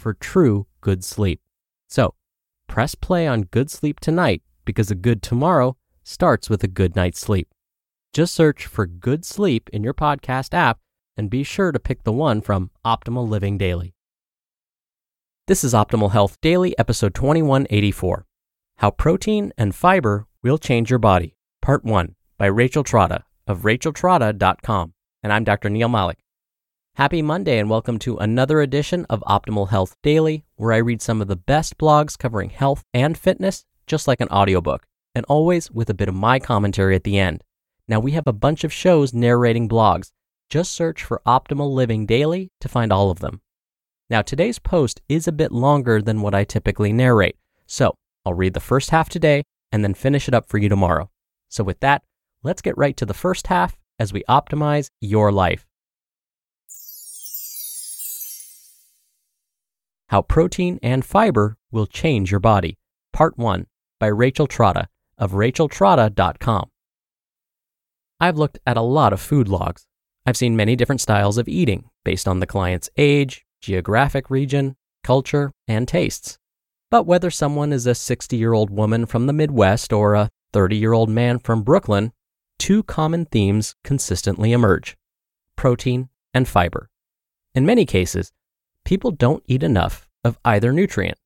for true good sleep. So, press play on good sleep tonight because a good tomorrow starts with a good night's sleep. Just search for good sleep in your podcast app and be sure to pick the one from Optimal Living Daily. This is Optimal Health Daily, episode 2184 How Protein and Fiber Will Change Your Body, Part 1 by Rachel Trotta of racheltrotta.com. And I'm Dr. Neal Malik. Happy Monday and welcome to another edition of Optimal Health Daily, where I read some of the best blogs covering health and fitness, just like an audiobook, and always with a bit of my commentary at the end. Now, we have a bunch of shows narrating blogs. Just search for Optimal Living Daily to find all of them. Now, today's post is a bit longer than what I typically narrate, so I'll read the first half today and then finish it up for you tomorrow. So, with that, let's get right to the first half as we optimize your life. How Protein and Fiber Will Change Your Body, Part 1 by Rachel Trotta of racheltrotta.com. I've looked at a lot of food logs. I've seen many different styles of eating based on the client's age, geographic region, culture, and tastes. But whether someone is a 60 year old woman from the Midwest or a 30 year old man from Brooklyn, two common themes consistently emerge protein and fiber. In many cases, people don't eat enough of either nutrient.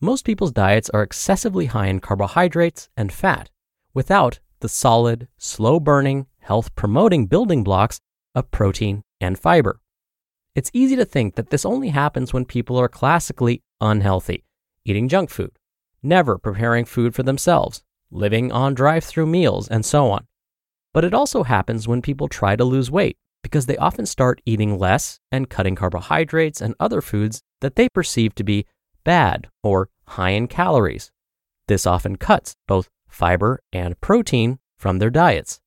Most people's diets are excessively high in carbohydrates and fat without the solid, slow burning, health promoting building blocks of protein and fiber. It's easy to think that this only happens when people are classically unhealthy, eating junk food, never preparing food for themselves, living on drive through meals, and so on. But it also happens when people try to lose weight because they often start eating less and cutting carbohydrates and other foods that they perceive to be bad or high in calories. This often cuts both fiber and protein from their diets.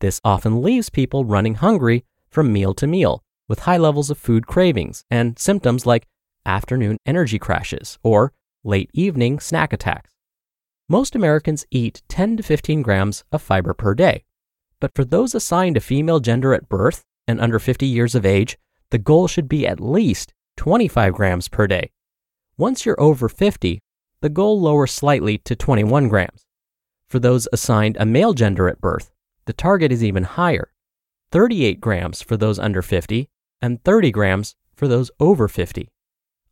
This often leaves people running hungry from meal to meal with high levels of food cravings and symptoms like afternoon energy crashes or late evening snack attacks. Most Americans eat 10 to 15 grams of fiber per day, but for those assigned a female gender at birth and under 50 years of age, the goal should be at least 25 grams per day. Once you're over 50, the goal lowers slightly to 21 grams. For those assigned a male gender at birth, the target is even higher 38 grams for those under 50 and 30 grams for those over 50.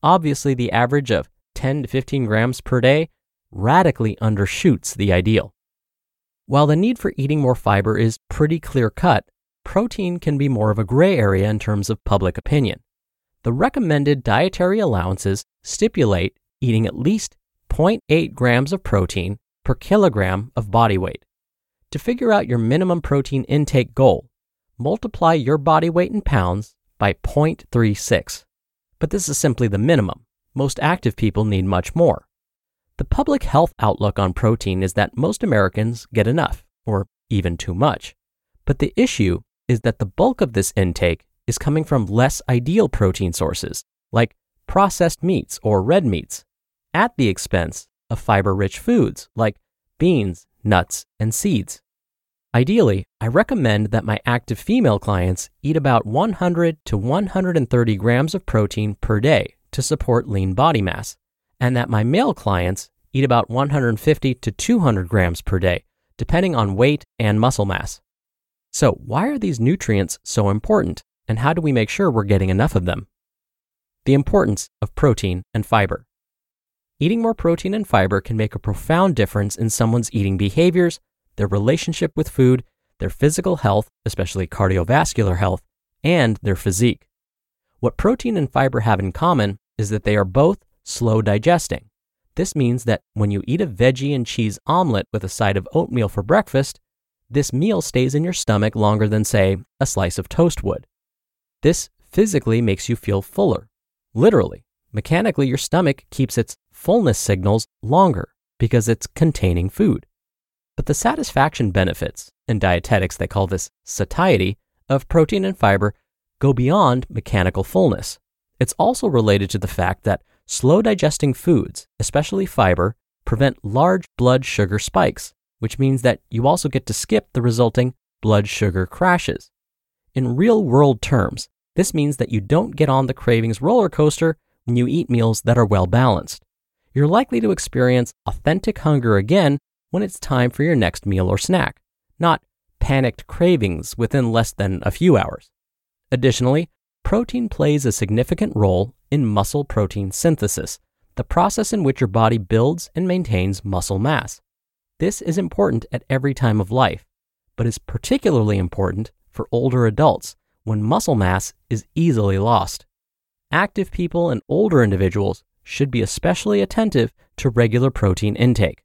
Obviously, the average of 10 to 15 grams per day radically undershoots the ideal. While the need for eating more fiber is pretty clear cut, protein can be more of a gray area in terms of public opinion. The recommended dietary allowances stipulate eating at least 0.8 grams of protein per kilogram of body weight. To figure out your minimum protein intake goal, multiply your body weight in pounds by 0.36. But this is simply the minimum. Most active people need much more. The public health outlook on protein is that most Americans get enough, or even too much. But the issue is that the bulk of this intake is coming from less ideal protein sources, like processed meats or red meats. at the expense of fiber rich foods like beans, nuts, and seeds. Ideally, I recommend that my active female clients eat about 100 to 130 grams of protein per day to support lean body mass, and that my male clients eat about 150 to 200 grams per day, depending on weight and muscle mass. So, why are these nutrients so important, and how do we make sure we're getting enough of them? The importance of protein and fiber. Eating more protein and fiber can make a profound difference in someone's eating behaviors their relationship with food, their physical health, especially cardiovascular health, and their physique. What protein and fiber have in common is that they are both slow digesting. This means that when you eat a veggie and cheese omelet with a side of oatmeal for breakfast, this meal stays in your stomach longer than, say, a slice of toast would. This physically makes you feel fuller. Literally, mechanically, your stomach keeps its fullness signals longer because it's containing food. But the satisfaction benefits, in dietetics they call this satiety, of protein and fiber go beyond mechanical fullness. It's also related to the fact that slow digesting foods, especially fiber, prevent large blood sugar spikes, which means that you also get to skip the resulting blood sugar crashes. In real world terms, this means that you don't get on the cravings roller coaster when you eat meals that are well balanced. You're likely to experience authentic hunger again when it's time for your next meal or snack, not panicked cravings within less than a few hours. Additionally, protein plays a significant role in muscle protein synthesis, the process in which your body builds and maintains muscle mass. This is important at every time of life, but is particularly important for older adults when muscle mass is easily lost. Active people and older individuals should be especially attentive to regular protein intake.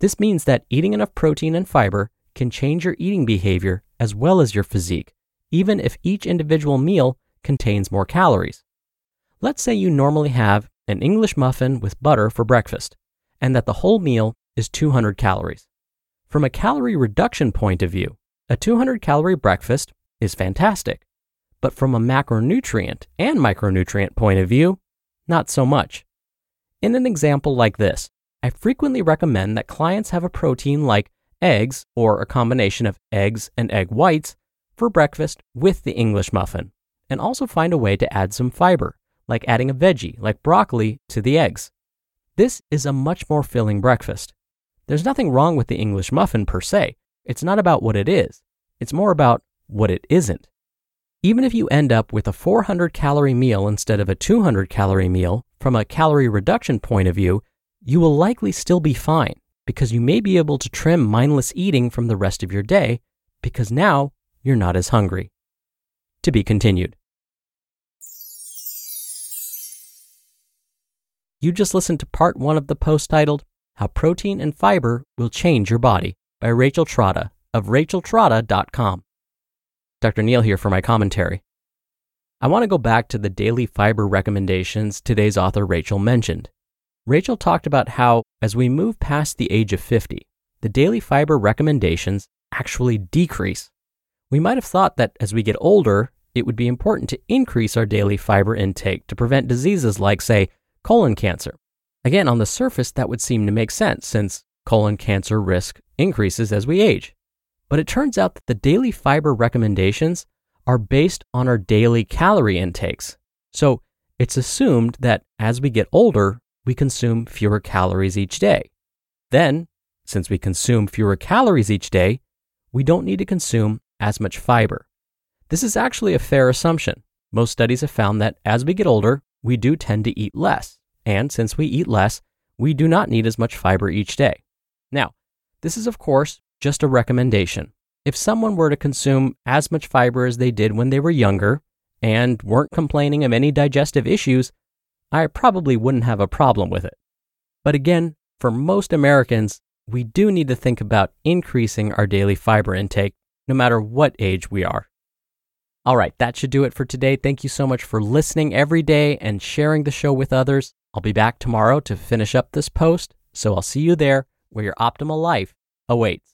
This means that eating enough protein and fiber can change your eating behavior as well as your physique, even if each individual meal contains more calories. Let's say you normally have an English muffin with butter for breakfast, and that the whole meal is 200 calories. From a calorie reduction point of view, a 200 calorie breakfast is fantastic. But from a macronutrient and micronutrient point of view, not so much. In an example like this, I frequently recommend that clients have a protein like eggs or a combination of eggs and egg whites for breakfast with the English muffin, and also find a way to add some fiber, like adding a veggie like broccoli to the eggs. This is a much more filling breakfast. There's nothing wrong with the English muffin per se. It's not about what it is, it's more about what it isn't. Even if you end up with a 400 calorie meal instead of a 200 calorie meal, from a calorie reduction point of view, you will likely still be fine because you may be able to trim mindless eating from the rest of your day because now you're not as hungry. To be continued. You just listened to part one of the post titled How Protein and Fiber Will Change Your Body by Rachel Trotta of racheltrotta.com. Dr. Neal here for my commentary. I want to go back to the daily fiber recommendations today's author Rachel mentioned. Rachel talked about how, as we move past the age of 50, the daily fiber recommendations actually decrease. We might have thought that as we get older, it would be important to increase our daily fiber intake to prevent diseases like, say, colon cancer. Again, on the surface, that would seem to make sense since colon cancer risk increases as we age. But it turns out that the daily fiber recommendations are based on our daily calorie intakes. So it's assumed that as we get older, we consume fewer calories each day. Then, since we consume fewer calories each day, we don't need to consume as much fiber. This is actually a fair assumption. Most studies have found that as we get older, we do tend to eat less. And since we eat less, we do not need as much fiber each day. Now, this is, of course, just a recommendation. If someone were to consume as much fiber as they did when they were younger and weren't complaining of any digestive issues, I probably wouldn't have a problem with it. But again, for most Americans, we do need to think about increasing our daily fiber intake no matter what age we are. All right, that should do it for today. Thank you so much for listening every day and sharing the show with others. I'll be back tomorrow to finish up this post, so I'll see you there where your optimal life awaits.